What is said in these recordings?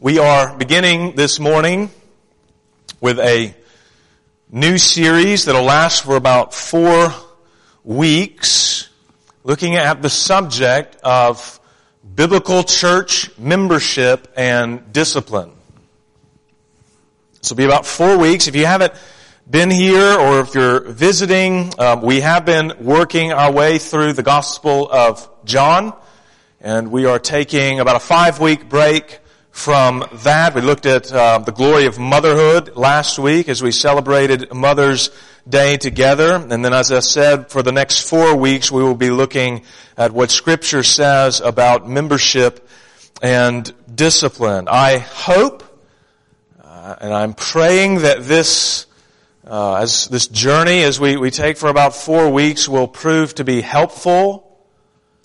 We are beginning this morning with a new series that'll last for about four weeks, looking at the subject of biblical church membership and discipline. This will be about four weeks. If you haven't been here or if you're visiting, um, we have been working our way through the Gospel of John, and we are taking about a five week break from that. We looked at uh, the glory of motherhood last week as we celebrated Mother's Day together. And then as I said, for the next four weeks, we will be looking at what scripture says about membership and discipline. I hope, uh, and I'm praying that this, uh, as this journey as we, we take for about four weeks will prove to be helpful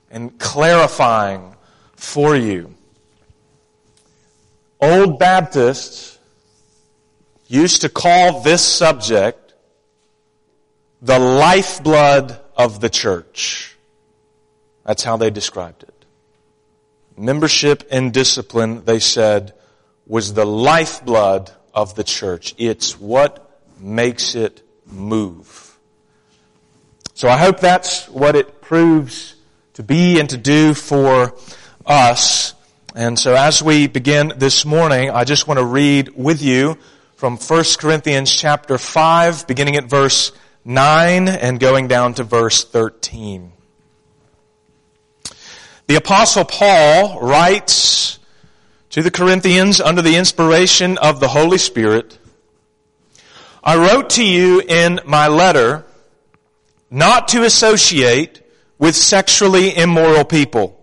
and clarifying for you. Old Baptists used to call this subject the lifeblood of the church. That's how they described it. Membership and discipline, they said, was the lifeblood of the church. It's what makes it move. So I hope that's what it proves to be and to do for us and so as we begin this morning, I just want to read with you from 1 Corinthians chapter 5, beginning at verse 9 and going down to verse 13. The apostle Paul writes to the Corinthians under the inspiration of the Holy Spirit, I wrote to you in my letter not to associate with sexually immoral people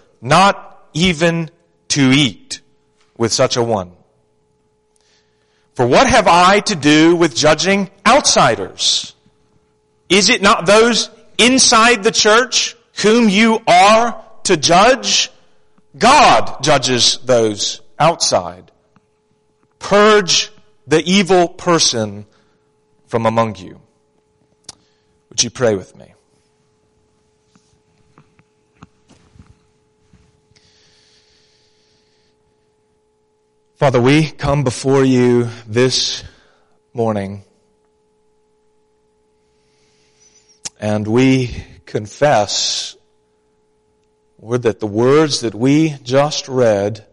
not even to eat with such a one. For what have I to do with judging outsiders? Is it not those inside the church whom you are to judge? God judges those outside. Purge the evil person from among you. Would you pray with me? Father, we come before you this morning and we confess, Lord, that the words that we just read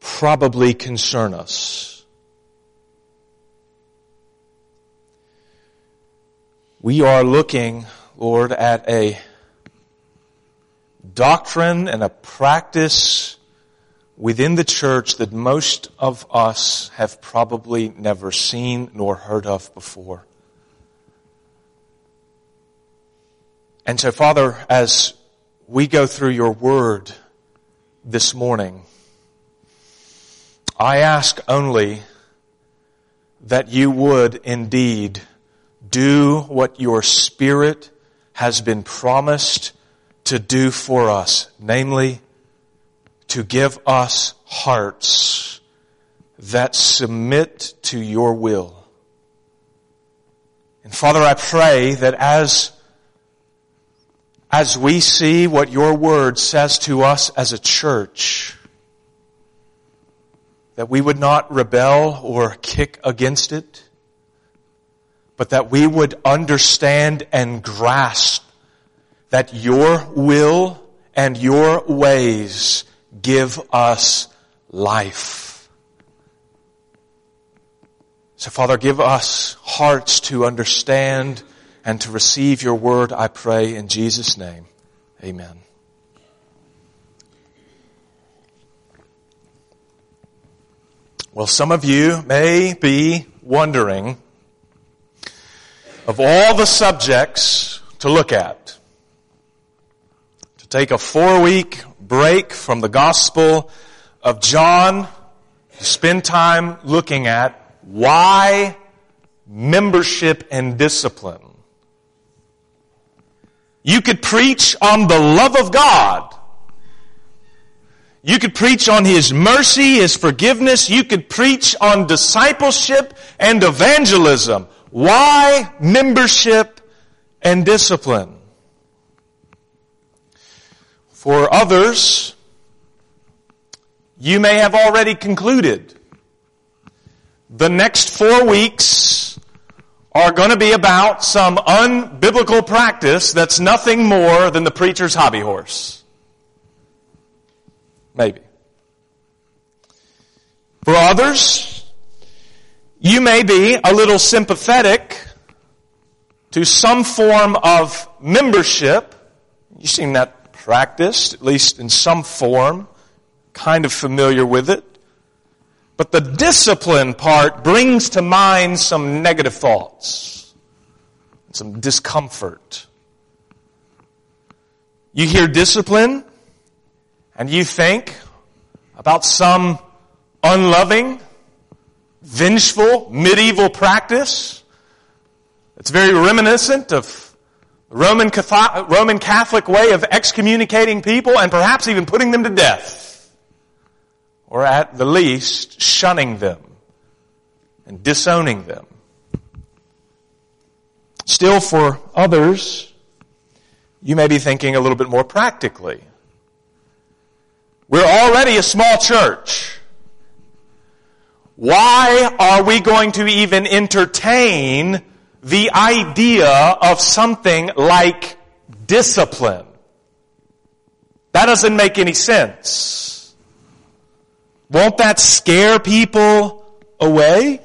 probably concern us. We are looking, Lord, at a doctrine and a practice within the church that most of us have probably never seen nor heard of before. And so, Father, as we go through your word this morning, I ask only that you would indeed do what your Spirit has been promised to do for us, namely, to give us hearts that submit to your will. And Father, I pray that as, as we see what your word says to us as a church, that we would not rebel or kick against it, but that we would understand and grasp that your will and your ways give us life. So Father, give us hearts to understand and to receive your word, I pray in Jesus' name. Amen. Well, some of you may be wondering of all the subjects to look at, to take a four week break from the Gospel of John to spend time looking at why membership and discipline. You could preach on the love of God. You could preach on His mercy, His forgiveness. You could preach on discipleship and evangelism. Why membership and discipline? For others, you may have already concluded the next four weeks are going to be about some unbiblical practice that's nothing more than the preacher's hobby horse. Maybe. For others, you may be a little sympathetic to some form of membership. You've seen that practiced, at least in some form, kind of familiar with it. But the discipline part brings to mind some negative thoughts, some discomfort. You hear discipline and you think about some unloving, vengeful, medieval practice It's very reminiscent of Roman Catholic, Roman Catholic way of excommunicating people and perhaps even putting them to death or at the least shunning them and disowning them. Still for others, you may be thinking a little bit more practically. We're already a small church. Why are we going to even entertain the idea of something like discipline? That doesn't make any sense. Won't that scare people away?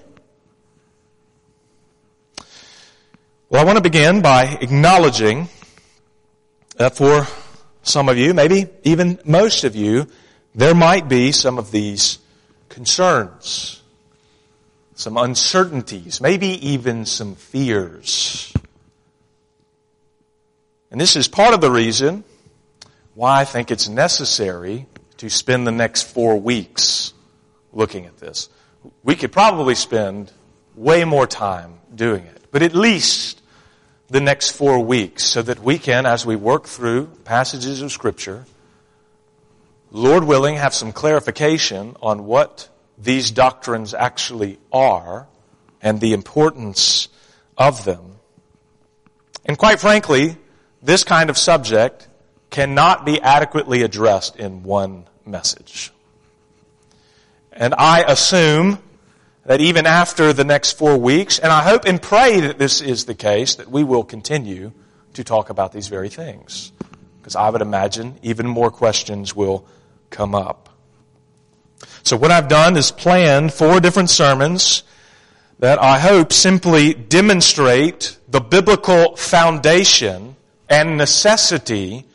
Well, I want to begin by acknowledging that for some of you, maybe even most of you, there might be some of these concerns, some uncertainties, maybe even some fears. And this is part of the reason why I think it's necessary to spend the next four weeks looking at this. We could probably spend way more time doing it, but at least the next four weeks so that we can, as we work through passages of Scripture, Lord willing, have some clarification on what these doctrines actually are and the importance of them. And quite frankly, this kind of subject cannot be adequately addressed in one message. And I assume that even after the next four weeks, and I hope and pray that this is the case, that we will continue to talk about these very things. Because I would imagine even more questions will come up. So what I've done is planned four different sermons that I hope simply demonstrate the biblical foundation and necessity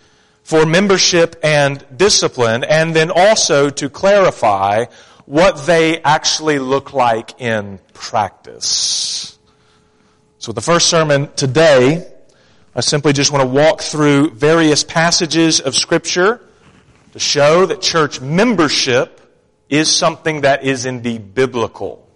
for membership and discipline, and then also to clarify what they actually look like in practice. So the first sermon today, I simply just want to walk through various passages of scripture to show that church membership is something that is indeed biblical.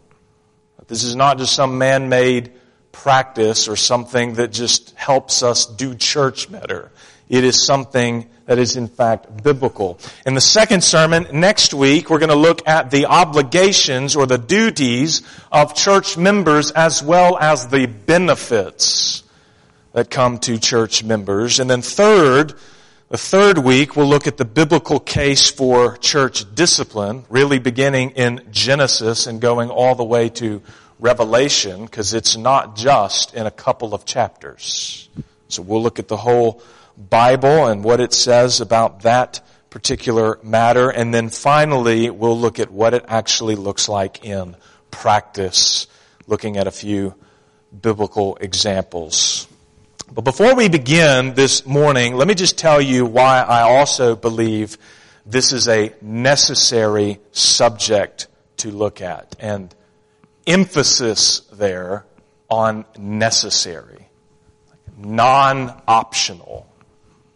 This is not just some man-made practice or something that just helps us do church better. It is something that is in fact biblical. In the second sermon next week, we're going to look at the obligations or the duties of church members as well as the benefits that come to church members. And then third, the third week, we'll look at the biblical case for church discipline, really beginning in Genesis and going all the way to Revelation, because it's not just in a couple of chapters. So we'll look at the whole Bible and what it says about that particular matter. And then finally, we'll look at what it actually looks like in practice, looking at a few biblical examples. But before we begin this morning, let me just tell you why I also believe this is a necessary subject to look at. And emphasis there on necessary, non-optional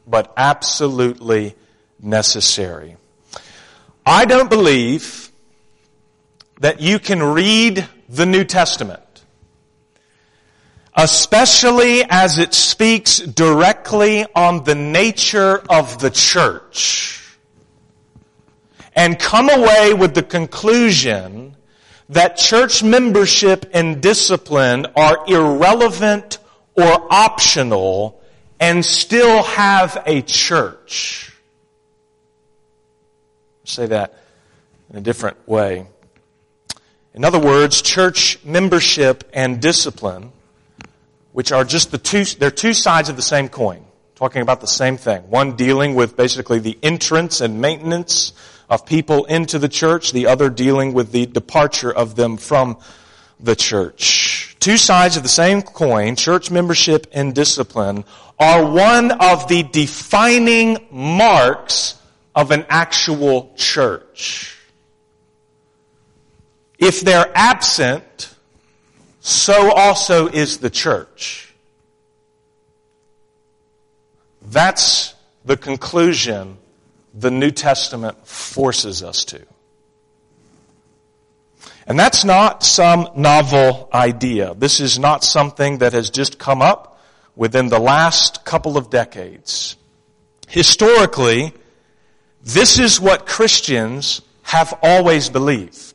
but absolutely necessary. I don't believe that you can read the New Testament, especially as it speaks directly on the nature of the church, and come away with the conclusion that church membership and discipline are irrelevant or optional and still have a church. say that in a different way. In other words, church membership and discipline, which are just the two, they're two sides of the same coin, talking about the same thing. One dealing with basically the entrance and maintenance of people into the church, the other dealing with the departure of them from the church. Two sides of the same coin, church membership and discipline, are one of the defining marks of an actual church. If they're absent, so also is the church. That's the conclusion the New Testament forces us to. And that's not some novel idea. This is not something that has just come up within the last couple of decades. Historically, this is what Christians have always believed.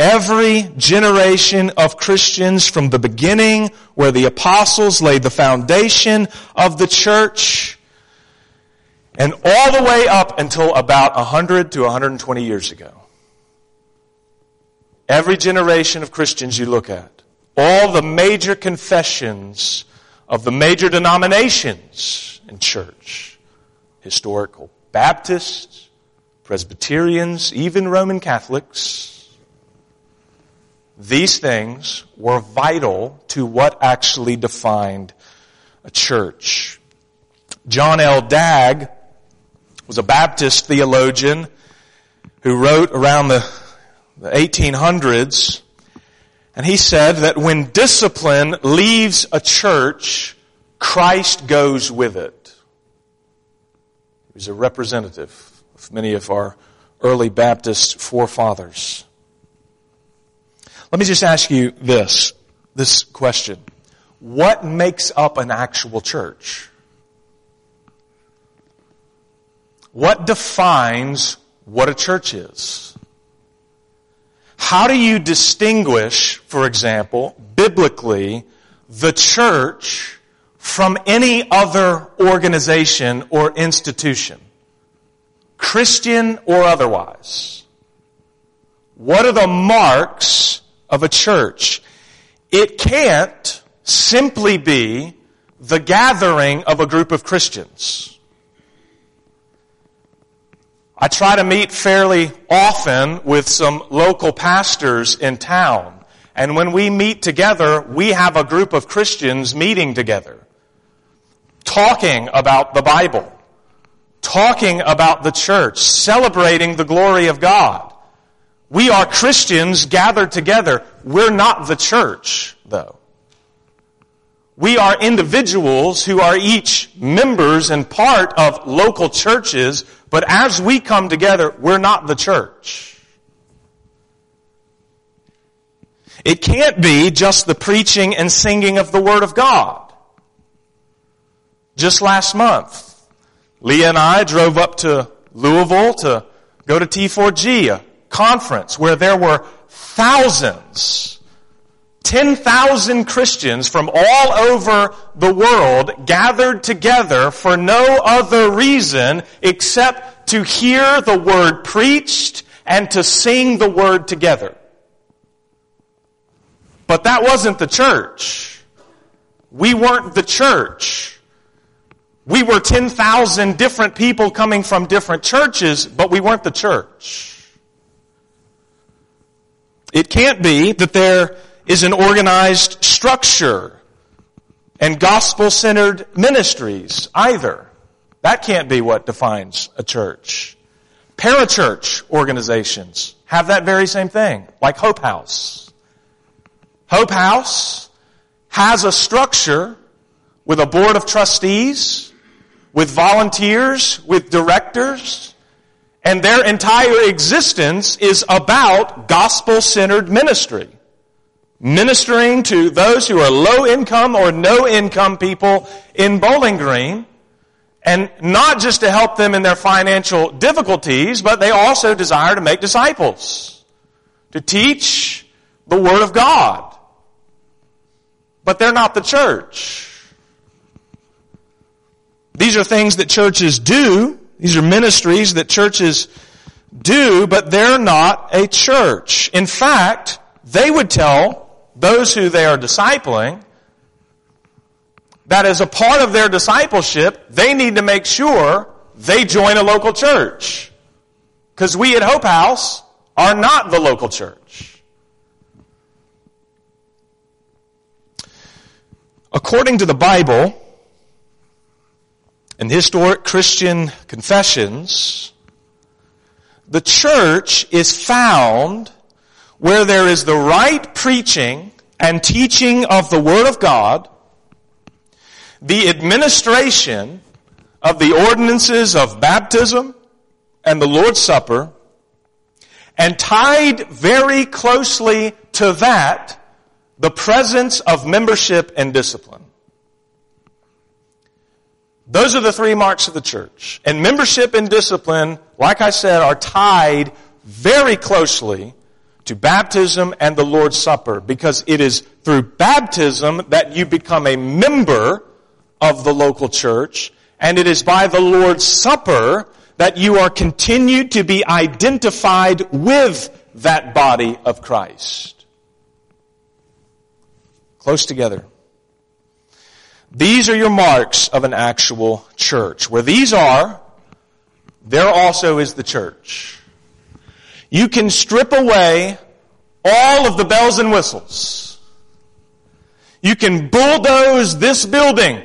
Every generation of Christians from the beginning where the apostles laid the foundation of the church and all the way up until about 100 to 120 years ago. Every generation of Christians you look at, all the major confessions of the major denominations in church, historical Baptists, Presbyterians, even Roman Catholics, these things were vital to what actually defined a church. John L. Dagg was a Baptist theologian who wrote around the, the 1800s, and he said that when discipline leaves a church, Christ goes with it. He was a representative of many of our early Baptist forefathers. Let me just ask you this, this question. What makes up an actual church? What defines what a church is? How do you distinguish, for example, biblically, the church from any other organization or institution? Christian or otherwise? What are the marks of a church? It can't simply be the gathering of a group of Christians. I try to meet fairly often with some local pastors in town. And when we meet together, we have a group of Christians meeting together, talking about the Bible, talking about the church, celebrating the glory of God. We are Christians gathered together. We're not the church, though. We are individuals who are each members and part of local churches but as we come together, we're not the church. It can't be just the preaching and singing of the Word of God. Just last month, Leah and I drove up to Louisville to go to T4G, a conference where there were thousands 10,000 Christians from all over the world gathered together for no other reason except to hear the word preached and to sing the word together. But that wasn't the church. We weren't the church. We were 10,000 different people coming from different churches, but we weren't the church. It can't be that there is an organized structure and gospel-centered ministries either. That can't be what defines a church. Parachurch organizations have that very same thing, like Hope House. Hope House has a structure with a board of trustees with volunteers, with directors, and their entire existence is about gospel-centered ministry. Ministering to those who are low income or no income people in Bowling Green, and not just to help them in their financial difficulties, but they also desire to make disciples, to teach the Word of God. But they're not the church. These are things that churches do. These are ministries that churches do, but they're not a church. In fact, they would tell those who they are discipling that as a part of their discipleship, they need to make sure they join a local church. Because we at Hope House are not the local church. According to the Bible, in historic Christian confessions, the church is found where there is the right preaching and teaching of the Word of God, the administration of the ordinances of baptism and the Lord's Supper, and tied very closely to that, the presence of membership and discipline. Those are the three marks of the church. And membership and discipline, like I said, are tied very closely to baptism and the Lord's Supper because it is through baptism that you become a member of the local church and it is by the Lord's Supper that you are continued to be identified with that body of Christ. Close together. These are your marks of an actual church. Where these are, there also is the church. You can strip away all of the bells and whistles. You can bulldoze this building,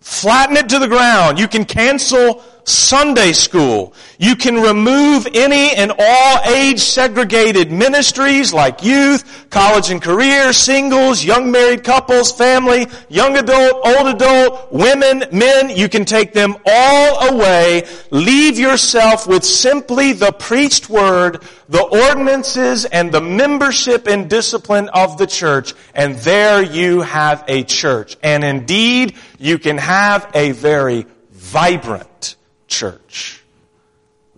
flatten it to the ground. You can cancel Sunday school. You can remove any and all age segregated ministries like youth, college and career, singles, young married couples, family, young adult, old adult, women, men. You can take them all away. Leave yourself with simply the preached word, the ordinances, and the membership and discipline of the church. And there you have a church. And indeed, you can have a very vibrant church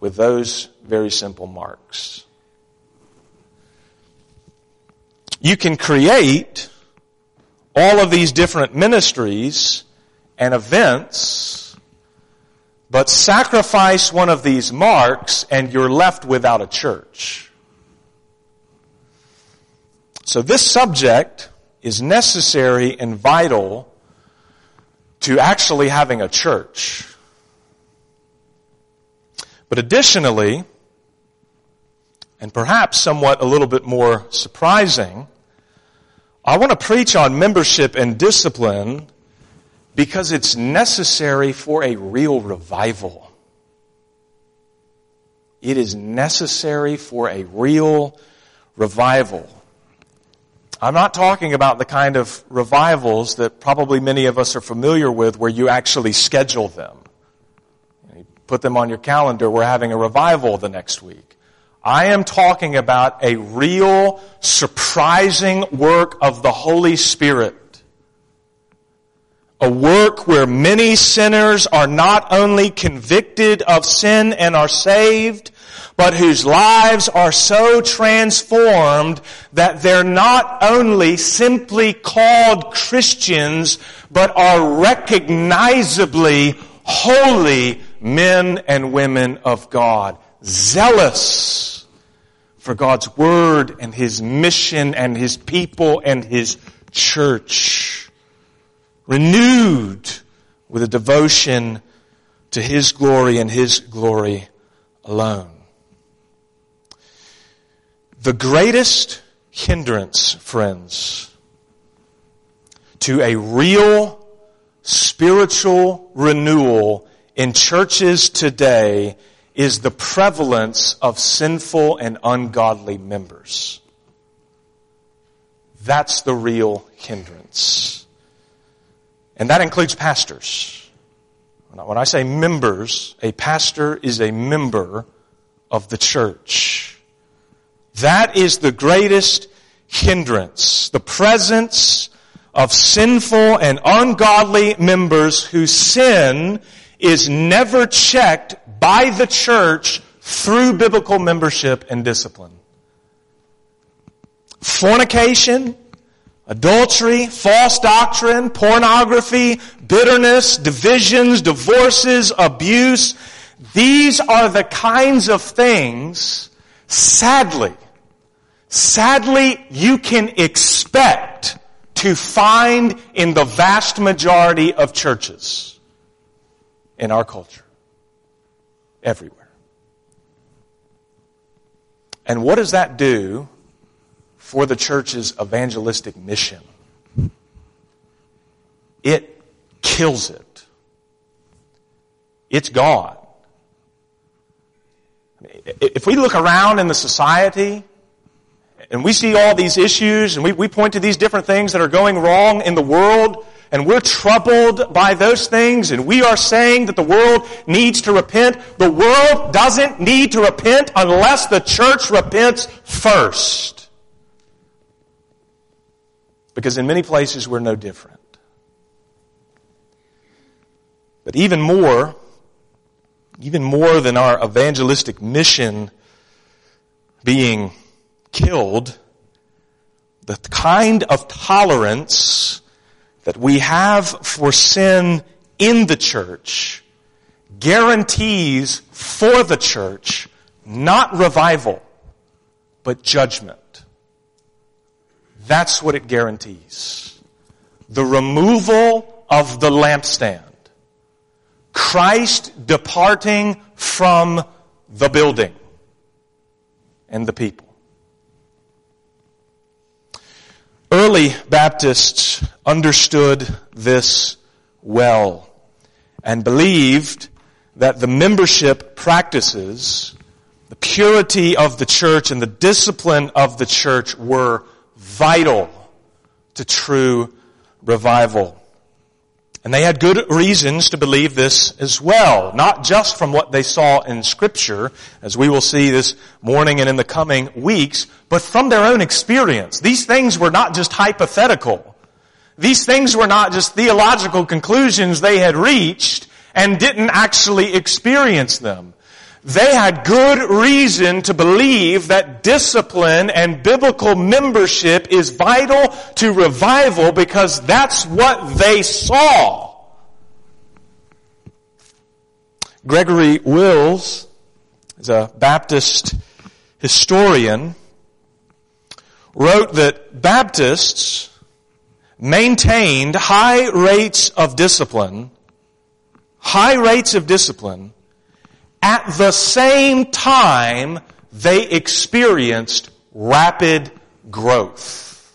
with those very simple marks. You can create all of these different ministries and events, but sacrifice one of these marks and you're left without a church. So this subject is necessary and vital to actually having a church. But additionally, and perhaps somewhat a little bit more surprising, I want to preach on membership and discipline because it's necessary for a real revival. It is necessary for a real revival. I'm not talking about the kind of revivals that probably many of us are familiar with where you actually schedule them put them on your calendar. We're having a revival the next week. I am talking about a real, surprising work of the Holy Spirit. A work where many sinners are not only convicted of sin and are saved, but whose lives are so transformed that they're not only simply called Christians, but are recognizably holy men and women of God, zealous for God's word and his mission and his people and his church, renewed with a devotion to his glory and his glory alone. The greatest hindrance, friends, to a real spiritual renewal in churches today is the prevalence of sinful and ungodly members. That's the real hindrance. And that includes pastors. when I say members, a pastor is a member of the church. That is the greatest hindrance. The presence of sinful and ungodly members who sin is never checked by the church through biblical membership and discipline. Fornication, adultery, false doctrine, pornography, bitterness, divisions, divorces, abuse. These are the kinds of things, sadly, sadly, you can expect to find in the vast majority of churches in our culture. Everywhere. And what does that do for the church's evangelistic mission? It kills it. It's gone. If we look around in the society and we see all these issues and we, we point to these different things that are going wrong in the world, and we're troubled by those things and we are saying that the world needs to repent, the world doesn't need to repent unless the church repents first. Because in many places we're no different. But even more, even more than our evangelistic mission being killed, the kind of tolerance that we have for sin in the church guarantees for the church not revival, but judgment. That's what it guarantees. The removal of the lampstand. Christ departing from the building and the people. Early Baptists understood this well and believed that the membership practices, the purity of the church and the discipline of the church were vital to true revival. And they had good reasons to believe this as well, not just from what they saw in scripture, as we will see this morning and in the coming weeks, but from their own experience. These things were not just hypothetical. These things were not just theological conclusions they had reached and didn't actually experience them. They had good reason to believe that discipline and biblical membership is vital to revival because that's what they saw. Gregory Wills is a Baptist historian wrote that Baptists maintained high rates of discipline, high rates of discipline at the same time they experienced rapid growth.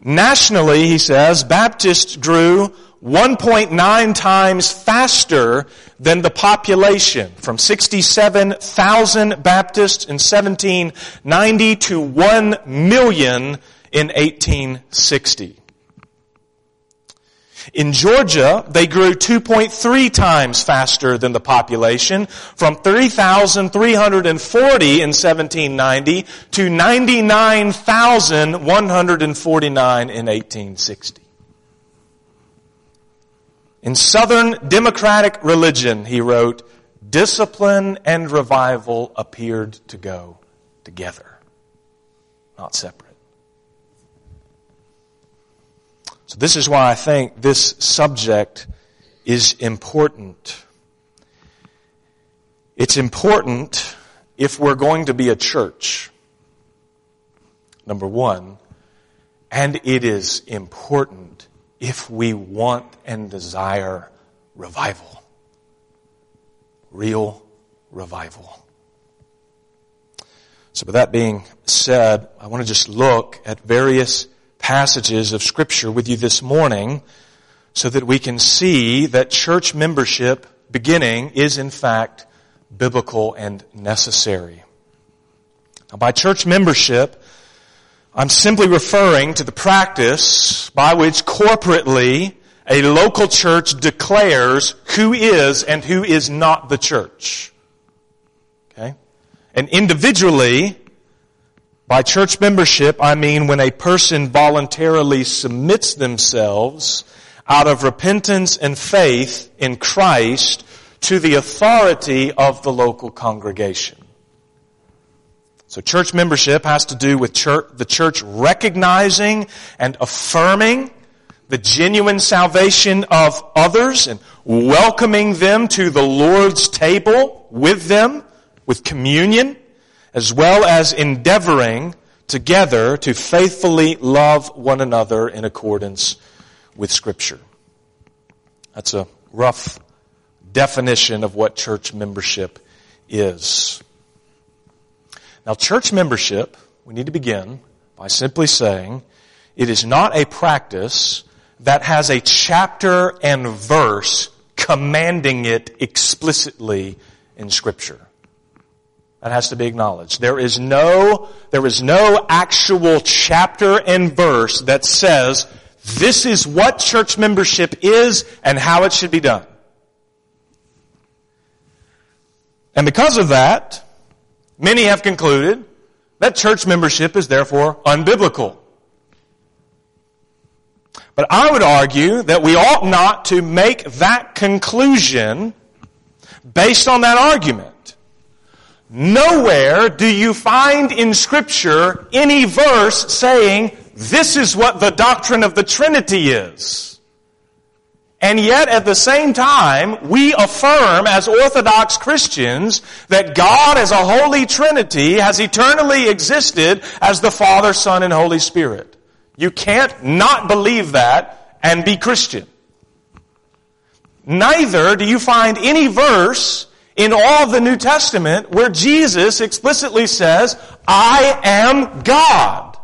Nationally, he says, Baptists grew 1.9 times faster than the population from 67,000 Baptists in 1790 to 1 million in 1860. In Georgia, they grew 2.3 times faster than the population, from 3,340 in 1790 to 99,149 in 1860. In Southern Democratic religion, he wrote, discipline and revival appeared to go together, not separate. So this is why I think this subject is important. It's important if we're going to be a church. Number one. And it is important if we want and desire revival. Real revival. So with that being said, I want to just look at various passages of scripture with you this morning so that we can see that church membership beginning is in fact biblical and necessary. Now, by church membership, I'm simply referring to the practice by which corporately a local church declares who is and who is not the church. Okay? And individually, by church membership, I mean when a person voluntarily submits themselves out of repentance and faith in Christ to the authority of the local congregation. So church membership has to do with church, the church recognizing and affirming the genuine salvation of others and welcoming them to the Lord's table with them, with communion, as well as endeavoring together to faithfully love one another in accordance with Scripture. That's a rough definition of what church membership is. Now, church membership, we need to begin by simply saying it is not a practice that has a chapter and verse commanding it explicitly in scripture. That has to be acknowledged. There is no, there is no actual chapter and verse that says this is what church membership is and how it should be done. And because of that, many have concluded that church membership is therefore unbiblical. But I would argue that we ought not to make that conclusion based on that argument. Nowhere do you find in scripture any verse saying, this is what the doctrine of the Trinity is. And yet at the same time, we affirm as Orthodox Christians that God as a Holy Trinity has eternally existed as the Father, Son, and Holy Spirit. You can't not believe that and be Christian. Neither do you find any verse in all of the New Testament where Jesus explicitly says, I am God.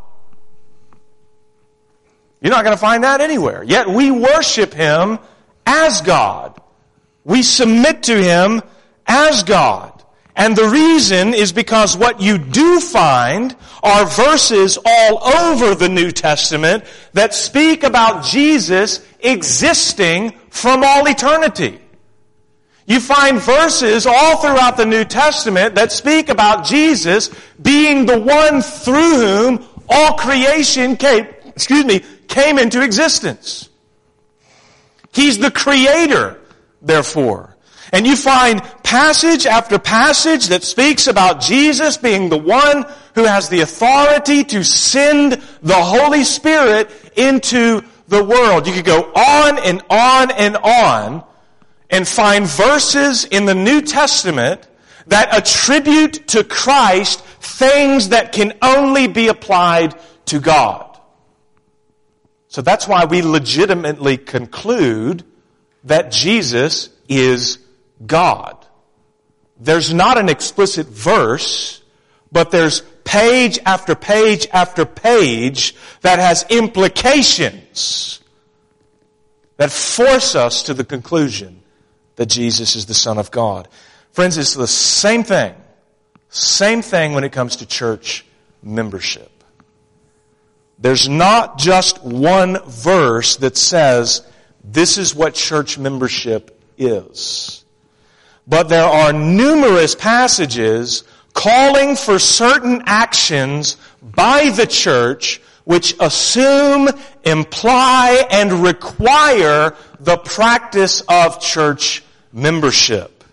You're not going to find that anywhere. Yet we worship Him as God. We submit to Him as God. And the reason is because what you do find are verses all over the New Testament that speak about Jesus existing from all eternity. You find verses all throughout the New Testament that speak about Jesus being the one through whom all creation came, excuse me, came into existence. He's the creator, therefore. And you find passage after passage that speaks about Jesus being the one who has the authority to send the Holy Spirit into the world. You could go on and on and on and find verses in the New Testament that attribute to Christ things that can only be applied to God. So that's why we legitimately conclude that Jesus is God. There's not an explicit verse, but there's page after page after page that has implications that force us to the conclusion that Jesus is the Son of God. Friends, it's the same thing. Same thing when it comes to church membership. There's not just one verse that says, this is what church membership is. But there are numerous passages calling for certain actions by the church which assume, imply, and require the practice of church membership.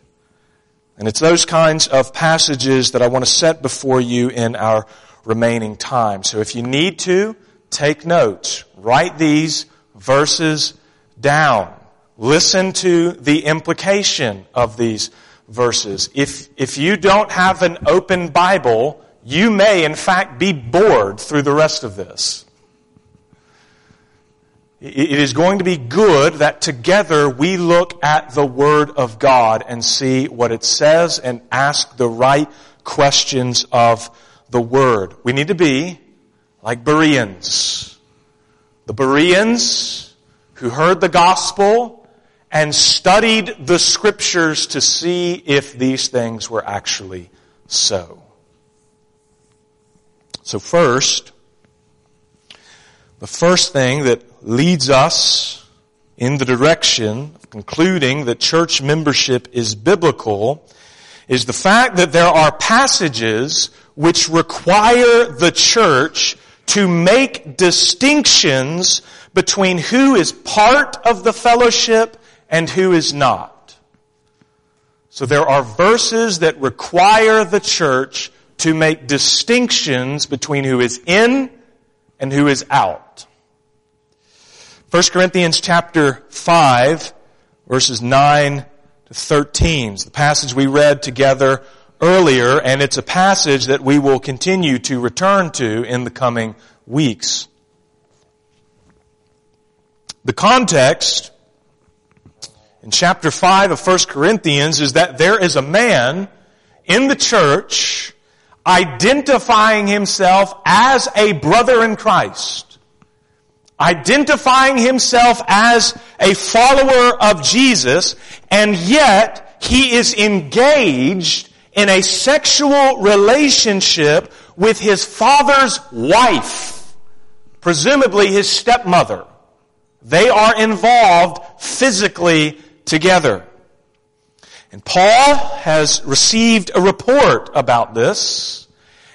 And it's those kinds of passages that I want to set before you in our remaining time. So if you need to, take notes. Write these verses down. Listen to the implication of these verses. If, if you don't have an open Bible, you may in fact be bored through the rest of this. It is going to be good that together we look at the Word of God and see what it says and ask the right questions of the Word. We need to be like Bereans. The Bereans who heard the gospel and studied the scriptures to see if these things were actually so. So first, the first thing that leads us in the direction of concluding that church membership is biblical is the fact that there are passages which require the church to make distinctions between who is part of the fellowship and who is not. So there are verses that require the church to make distinctions between who is in and who is out. 1 Corinthians chapter 5 verses 9 to 13 is the passage we read together earlier and it's a passage that we will continue to return to in the coming weeks. The context in chapter 5 of 1 Corinthians is that there is a man in the church identifying himself as a brother in Christ. Identifying himself as a follower of Jesus, and yet he is engaged in a sexual relationship with his father's wife, presumably his stepmother. They are involved physically together. And Paul has received a report about this,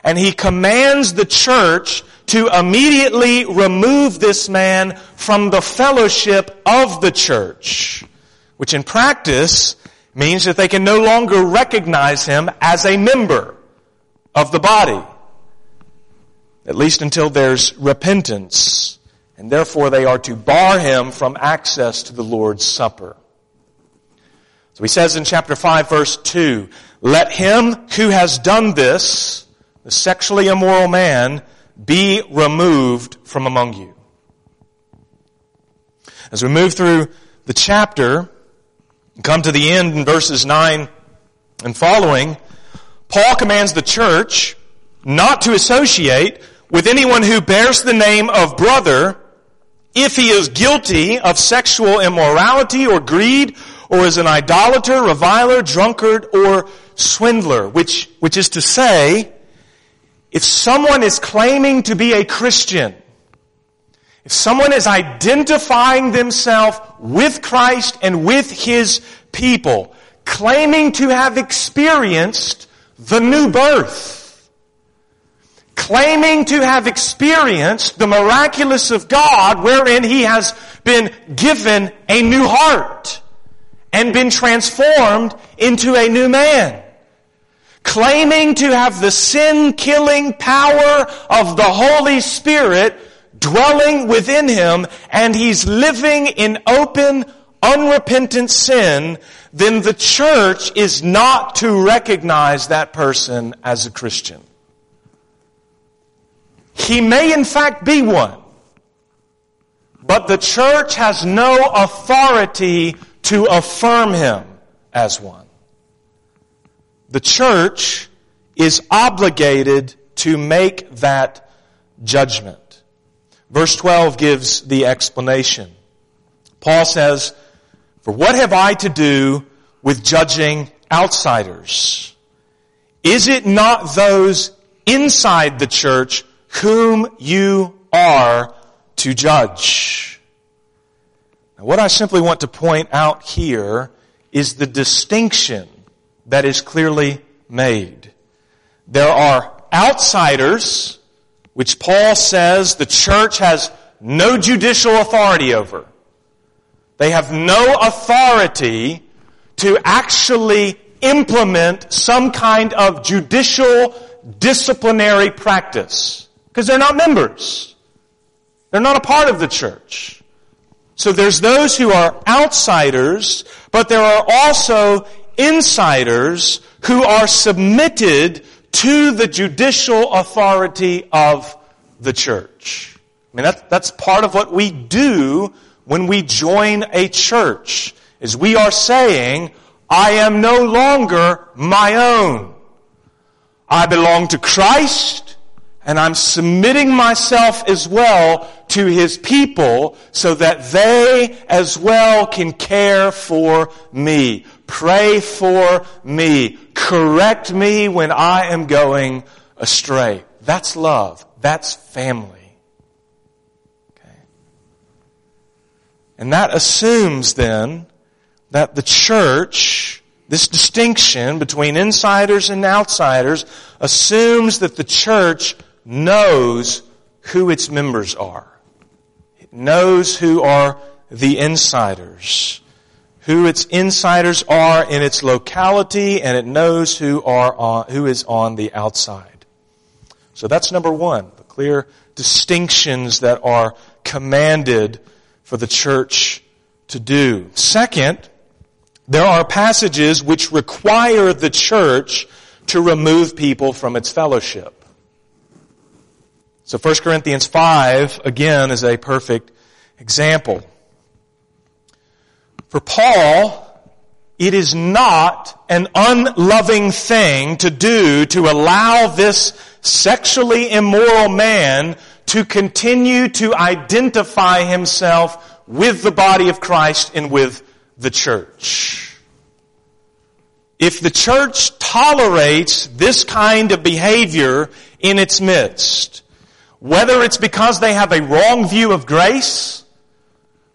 and he commands the church to immediately remove this man from the fellowship of the church, which in practice means that they can no longer recognize him as a member of the body, at least until there's repentance, and therefore they are to bar him from access to the Lord's Supper. So he says in chapter 5 verse 2, let him who has done this, the sexually immoral man, be removed from among you. As we move through the chapter, come to the end in verses 9 and following, Paul commands the church not to associate with anyone who bears the name of brother if he is guilty of sexual immorality or greed or is an idolater, reviler, drunkard, or swindler, which, which is to say, if someone is claiming to be a Christian, if someone is identifying themselves with Christ and with His people, claiming to have experienced the new birth, claiming to have experienced the miraculous of God wherein He has been given a new heart, and been transformed into a new man. Claiming to have the sin killing power of the Holy Spirit dwelling within him and he's living in open, unrepentant sin, then the church is not to recognize that person as a Christian. He may in fact be one, but the church has no authority to affirm him as one. The church is obligated to make that judgment. Verse 12 gives the explanation. Paul says, For what have I to do with judging outsiders? Is it not those inside the church whom you are to judge? Now, what I simply want to point out here is the distinction that is clearly made. There are outsiders, which Paul says the church has no judicial authority over. They have no authority to actually implement some kind of judicial disciplinary practice. Because they're not members. They're not a part of the church. So there's those who are outsiders, but there are also insiders who are submitted to the judicial authority of the church. I mean, that's, that's part of what we do when we join a church, is we are saying, I am no longer my own. I belong to Christ, and I'm submitting myself as well to His people so that they as well can care for me, pray for me, correct me when I am going astray. That's love. That's family. Okay. And that assumes then that the church, this distinction between insiders and outsiders, assumes that the church knows who its members are. It knows who are the insiders, who its insiders are in its locality, and it knows who are on, who is on the outside. So that's number one, the clear distinctions that are commanded for the church to do. Second, there are passages which require the church to remove people from its fellowship. So 1 Corinthians 5, again, is a perfect example. For Paul, it is not an unloving thing to do to allow this sexually immoral man to continue to identify himself with the body of Christ and with the church. If the church tolerates this kind of behavior in its midst, whether it's because they have a wrong view of grace,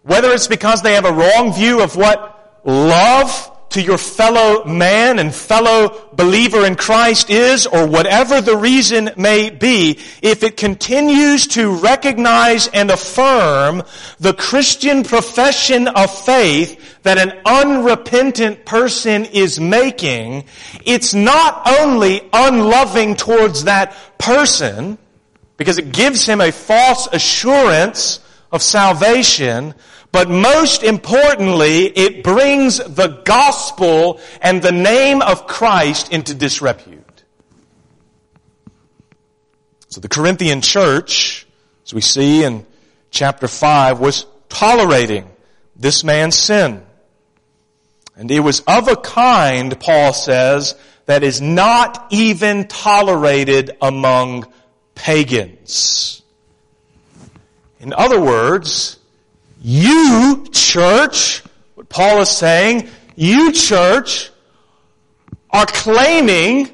whether it's because they have a wrong view of what love to your fellow man and fellow believer in Christ is, or whatever the reason may be, if it continues to recognize and affirm the Christian profession of faith that an unrepentant person is making, it's not only unloving towards that person, because it gives him a false assurance of salvation, but most importantly, it brings the gospel and the name of Christ into disrepute. So the Corinthian church, as we see in chapter 5, was tolerating this man's sin. And it was of a kind, Paul says, that is not even tolerated among pagans. In other words, you, church, what Paul is saying, you, church, are claiming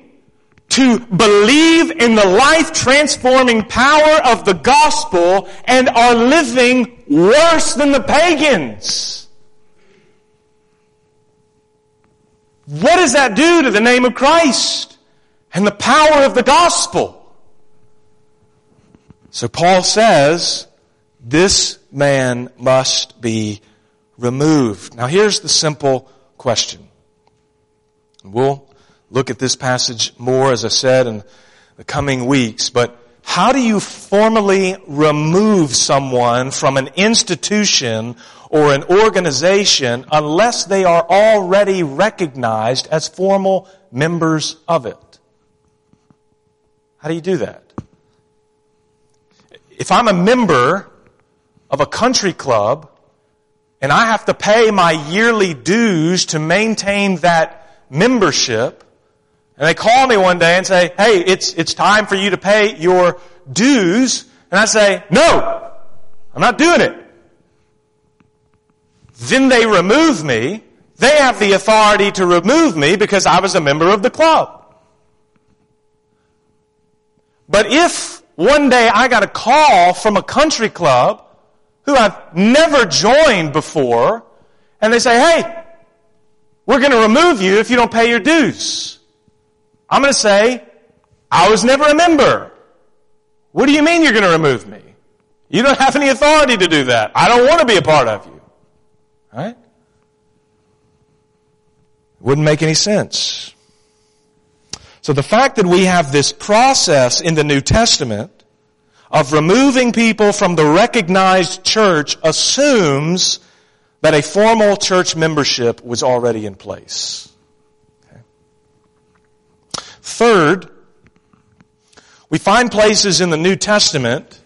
to believe in the life transforming power of the gospel and are living worse than the pagans. What does that do to the name of Christ and the power of the gospel? So Paul says, this man must be removed. Now here's the simple question. We'll look at this passage more, as I said, in the coming weeks, but how do you formally remove someone from an institution or an organization unless they are already recognized as formal members of it? How do you do that? If I'm a member of a country club and I have to pay my yearly dues to maintain that membership, and they call me one day and say, hey, it's, it's time for you to pay your dues, and I say, no, I'm not doing it. Then they remove me. They have the authority to remove me because I was a member of the club. But if one day I got a call from a country club who I've never joined before, and they say, hey, we're going to remove you if you don't pay your dues. I'm going to say, I was never a member. What do you mean you're going to remove me? You don't have any authority to do that. I don't want to be a part of you. Right? Wouldn't make any sense. So the fact that we have this process in the New Testament of removing people from the recognized church assumes that a formal church membership was already in place. Okay. Third, we find places in the New Testament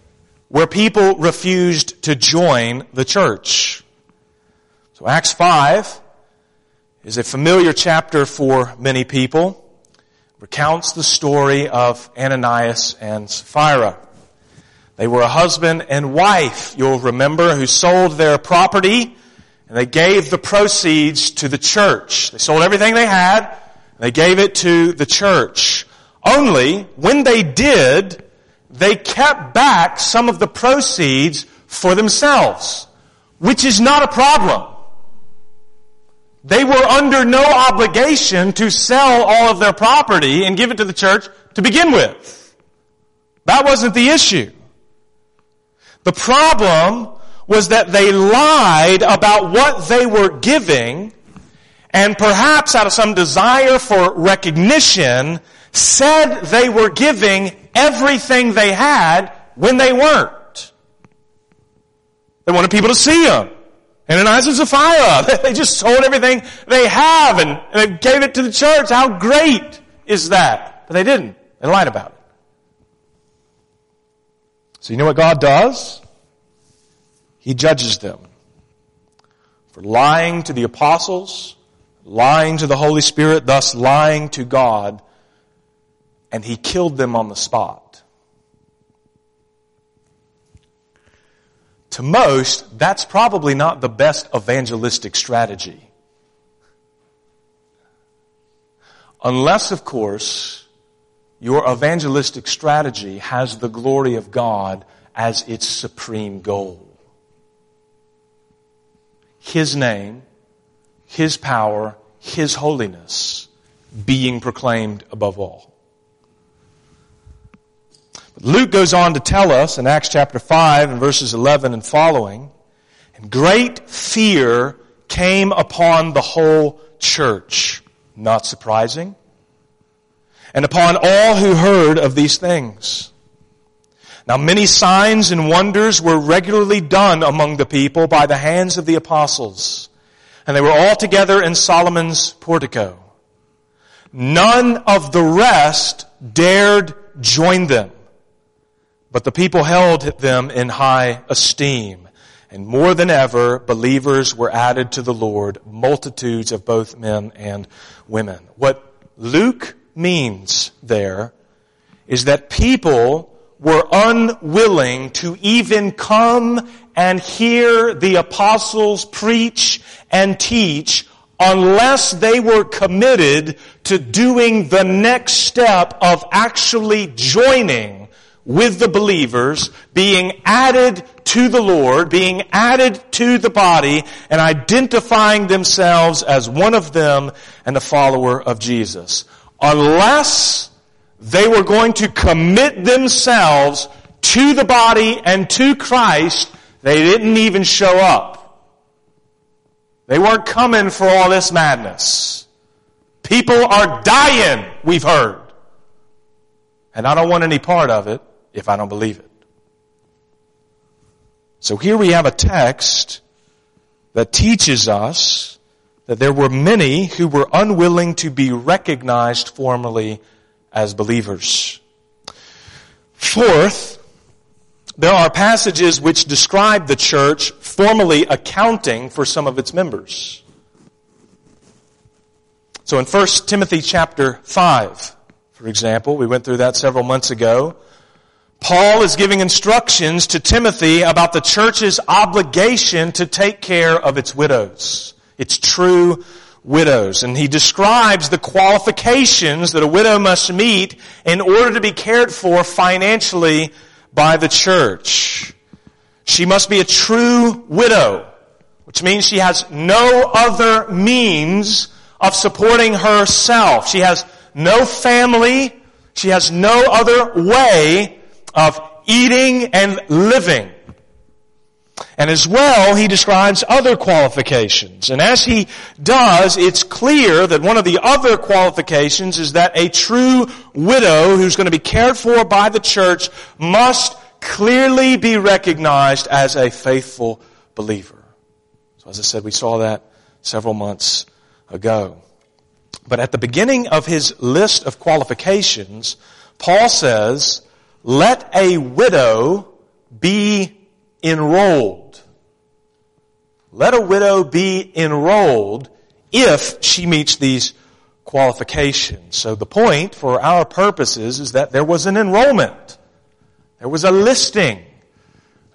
where people refused to join the church. So Acts 5 is a familiar chapter for many people. Recounts the story of Ananias and Sapphira. They were a husband and wife, you'll remember, who sold their property and they gave the proceeds to the church. They sold everything they had. and They gave it to the church. Only when they did, they kept back some of the proceeds for themselves. which is not a problem. They were under no obligation to sell all of their property and give it to the church to begin with. That wasn't the issue. The problem was that they lied about what they were giving and perhaps out of some desire for recognition said they were giving everything they had when they weren't. They wanted people to see them. Ananias and Sapphira, they just sold everything they have and, and they gave it to the church. How great is that? But they didn't. They lied about it. So you know what God does? He judges them for lying to the apostles, lying to the Holy Spirit, thus lying to God, and he killed them on the spot. To most, that's probably not the best evangelistic strategy. Unless, of course, your evangelistic strategy has the glory of God as its supreme goal. His name, His power, His holiness being proclaimed above all. Luke goes on to tell us in Acts chapter 5 and verses 11 and following, and great fear came upon the whole church. Not surprising. And upon all who heard of these things. Now many signs and wonders were regularly done among the people by the hands of the apostles. And they were all together in Solomon's portico. None of the rest dared join them but the people held them in high esteem. And more than ever, believers were added to the Lord, multitudes of both men and women. What Luke means there is that people were unwilling to even come and hear the apostles preach and teach unless they were committed to doing the next step of actually joining with the believers, being added to the Lord, being added to the body, and identifying themselves as one of them and a follower of Jesus. Unless they were going to commit themselves to the body and to Christ, they didn't even show up. They weren't coming for all this madness. People are dying, we've heard. And I don't want any part of it if I don't believe it. So here we have a text that teaches us that there were many who were unwilling to be recognized formally as believers. Fourth, there are passages which describe the church formally accounting for some of its members. So in 1 Timothy chapter 5, for example, we went through that several months ago. Paul is giving instructions to Timothy about the church's obligation to take care of its widows, its true widows. And he describes the qualifications that a widow must meet in order to be cared for financially by the church. She must be a true widow, which means she has no other means of supporting herself. She has no family. She has no other way of eating and living. And as well, he describes other qualifications. And as he does, it's clear that one of the other qualifications is that a true widow who's going to be cared for by the church must clearly be recognized as a faithful believer. So as I said, we saw that several months ago. But at the beginning of his list of qualifications, Paul says let a widow be enrolled. Let a widow be enrolled if she meets these qualifications. So the point for our purposes is that there was an enrollment. There was a listing.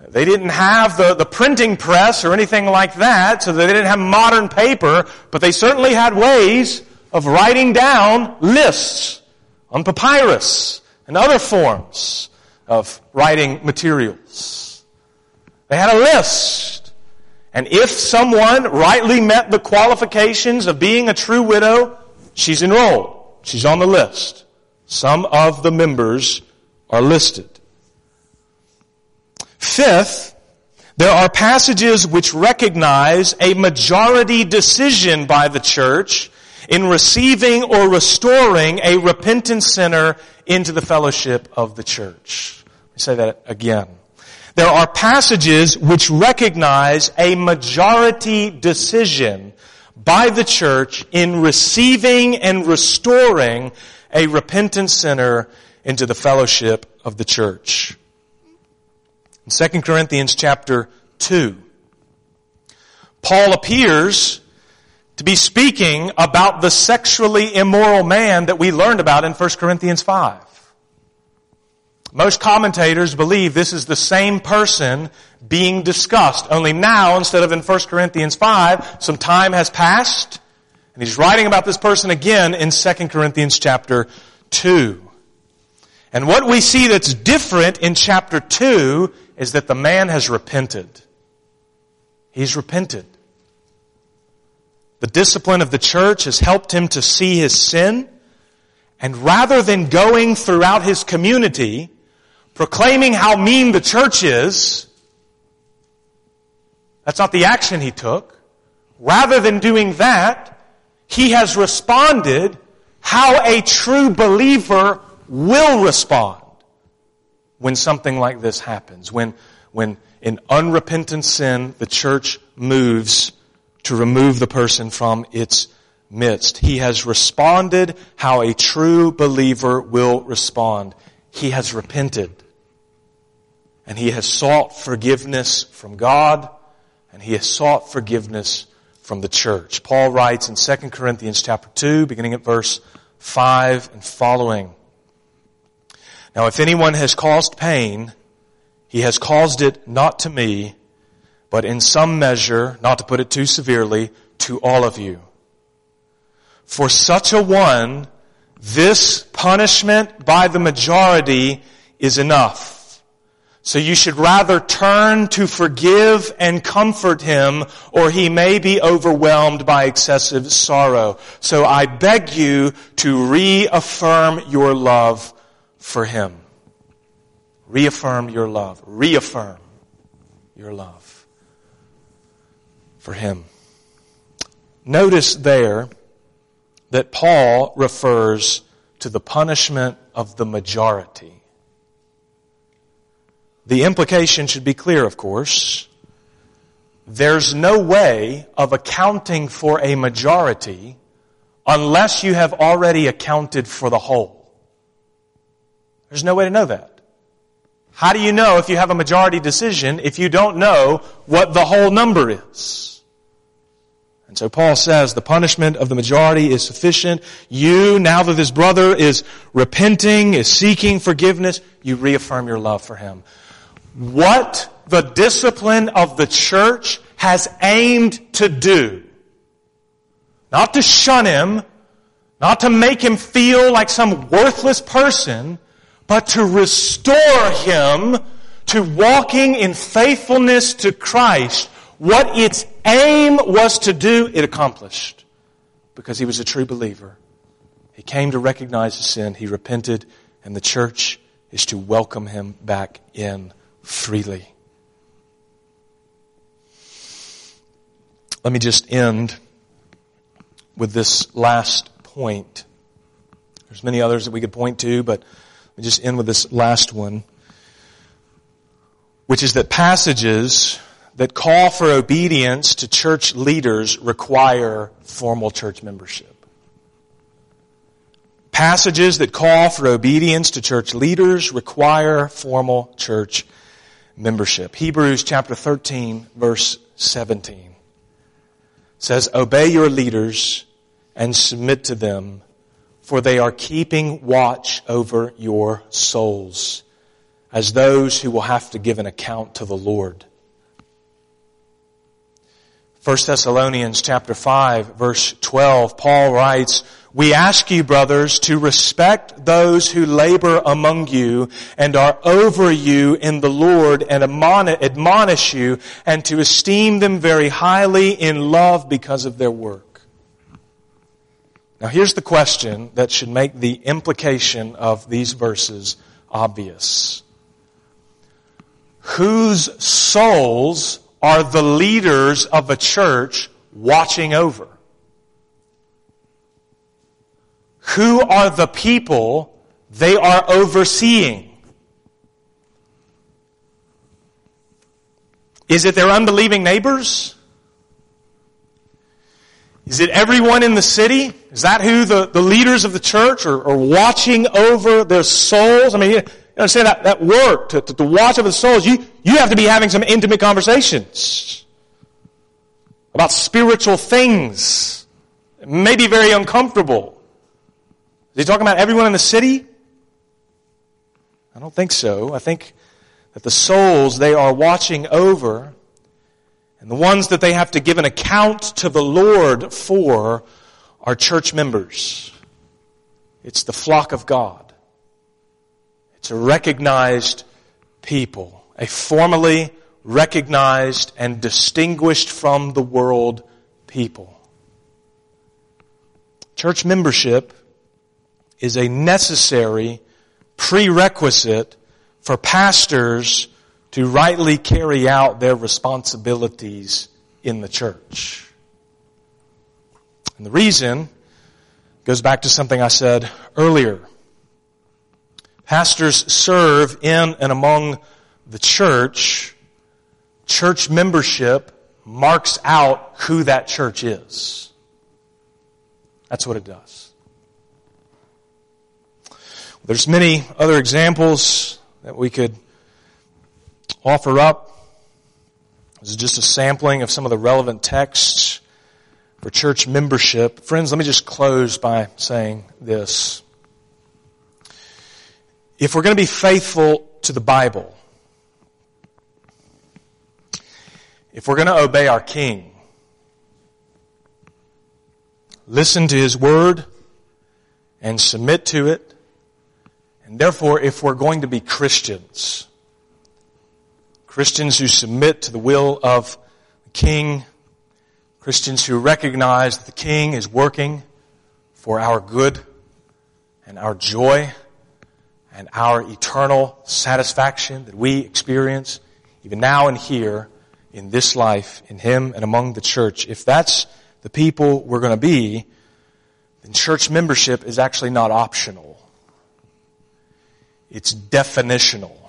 They didn't have the, the printing press or anything like that, so they didn't have modern paper, but they certainly had ways of writing down lists on papyrus and other forms of writing materials. They had a list. And if someone rightly met the qualifications of being a true widow, she's enrolled. She's on the list. Some of the members are listed. Fifth, there are passages which recognize a majority decision by the church in receiving or restoring a repentant sinner into the fellowship of the church. Let me say that again. There are passages which recognize a majority decision by the church in receiving and restoring a repentant sinner into the fellowship of the church. In 2 Corinthians chapter 2, Paul appears to be speaking about the sexually immoral man that we learned about in 1 Corinthians 5. Most commentators believe this is the same person being discussed. Only now, instead of in 1 Corinthians 5, some time has passed, and he's writing about this person again in 2 Corinthians chapter 2. And what we see that's different in chapter 2 is that the man has repented. He's repented. The discipline of the church has helped him to see his sin, and rather than going throughout his community proclaiming how mean the church is, that's not the action he took. Rather than doing that, he has responded how a true believer will respond when something like this happens. When, when in unrepentant sin, the church moves to remove the person from its midst. He has responded how a true believer will respond. He has repented and he has sought forgiveness from God and he has sought forgiveness from the church. Paul writes in 2 Corinthians chapter 2 beginning at verse 5 and following. Now if anyone has caused pain, he has caused it not to me, but in some measure, not to put it too severely, to all of you. For such a one, this punishment by the majority is enough. So you should rather turn to forgive and comfort him or he may be overwhelmed by excessive sorrow. So I beg you to reaffirm your love for him. Reaffirm your love. Reaffirm your love for him. Notice there that Paul refers to the punishment of the majority. The implication should be clear, of course. There's no way of accounting for a majority unless you have already accounted for the whole. There's no way to know that. How do you know if you have a majority decision if you don't know what the whole number is? And so Paul says the punishment of the majority is sufficient. You, now that this brother is repenting, is seeking forgiveness, you reaffirm your love for him what the discipline of the church has aimed to do. Not to shun him, not to make him feel like some worthless person, but to restore him to walking in faithfulness to Christ. What its aim was to do, it accomplished. Because he was a true believer. He came to recognize his sin, he repented, and the church is to welcome him back in freely. Let me just end with this last point. There's many others that we could point to, but me just end with this last one, which is that passages that call for obedience to church leaders require formal church membership. Passages that call for obedience to church leaders require formal church membership. Hebrews chapter 13 verse 17 says, Obey your leaders and submit to them, for they are keeping watch over your souls as those who will have to give an account to the Lord. 1 Thessalonians chapter 5 verse 12, Paul writes, we ask you, brothers, to respect those who labor among you and are over you in the Lord and admonish you and to esteem them very highly in love because of their work. Now here's the question that should make the implication of these verses obvious. Whose souls are the leaders of a church watching over? Who are the people they are overseeing? Is it their unbelieving neighbors? Is it everyone in the city? Is that who the, the leaders of the church are, are watching over their souls? I mean, you understand that, that work, to, to, to watch over the souls, you, you have to be having some intimate conversations about spiritual things. It may be very uncomfortable. Is he talking about everyone in the city? I don't think so. I think that the souls they are watching over and the ones that they have to give an account to the Lord for are church members. It's the flock of God. It's a recognized people, a formally recognized and distinguished from the world people. Church membership is a necessary prerequisite for pastors to rightly carry out their responsibilities in the church. And the reason goes back to something I said earlier. Pastors serve in and among the church. Church membership marks out who that church is. That's what it does. There's many other examples that we could offer up. This is just a sampling of some of the relevant texts for church membership. Friends, let me just close by saying this. If we're going to be faithful to the Bible, if we're going to obey our King, listen to His Word and submit to it, and therefore, if we're going to be Christians, Christians who submit to the will of the King, Christians who recognize that the King is working for our good and our joy and our eternal satisfaction that we experience even now and here in this life, in Him and among the church. If that's the people we're going to be, then church membership is actually not optional. It's definitional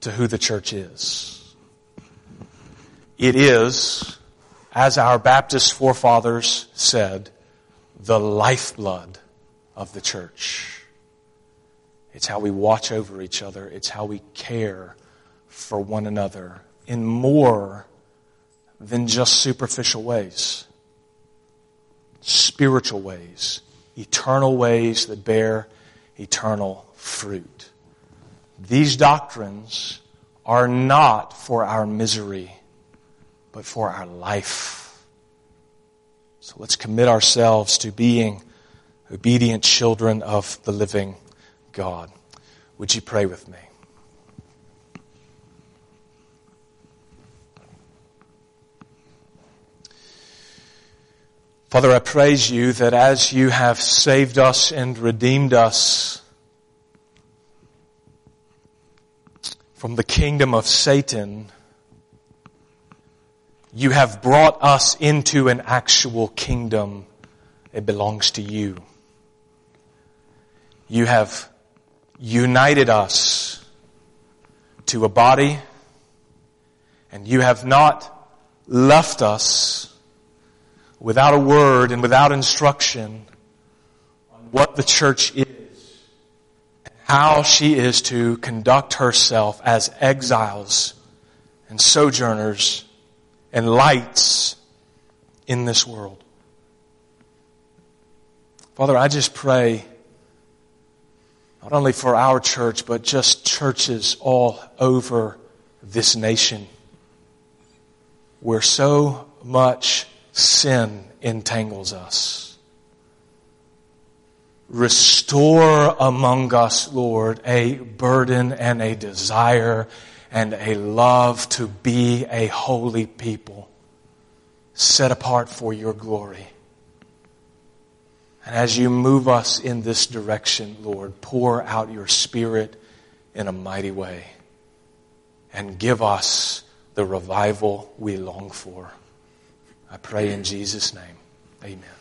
to who the church is. It is, as our Baptist forefathers said, the lifeblood of the church. It's how we watch over each other. It's how we care for one another in more than just superficial ways. Spiritual ways. Eternal ways that bear eternal fruit. These doctrines are not for our misery, but for our life. So let's commit ourselves to being obedient children of the living God. Would you pray with me? Father, I praise you that as you have saved us and redeemed us, from the kingdom of Satan, you have brought us into an actual kingdom. It belongs to you. You have united us to a body and you have not left us without a word and without instruction on what the church is how she is to conduct herself as exiles and sojourners and lights in this world. Father, I just pray not only for our church, but just churches all over this nation where so much sin entangles us. Restore among us, Lord, a burden and a desire and a love to be a holy people set apart for your glory. And as you move us in this direction, Lord, pour out your Spirit in a mighty way and give us the revival we long for. I pray in Jesus' name. Amen.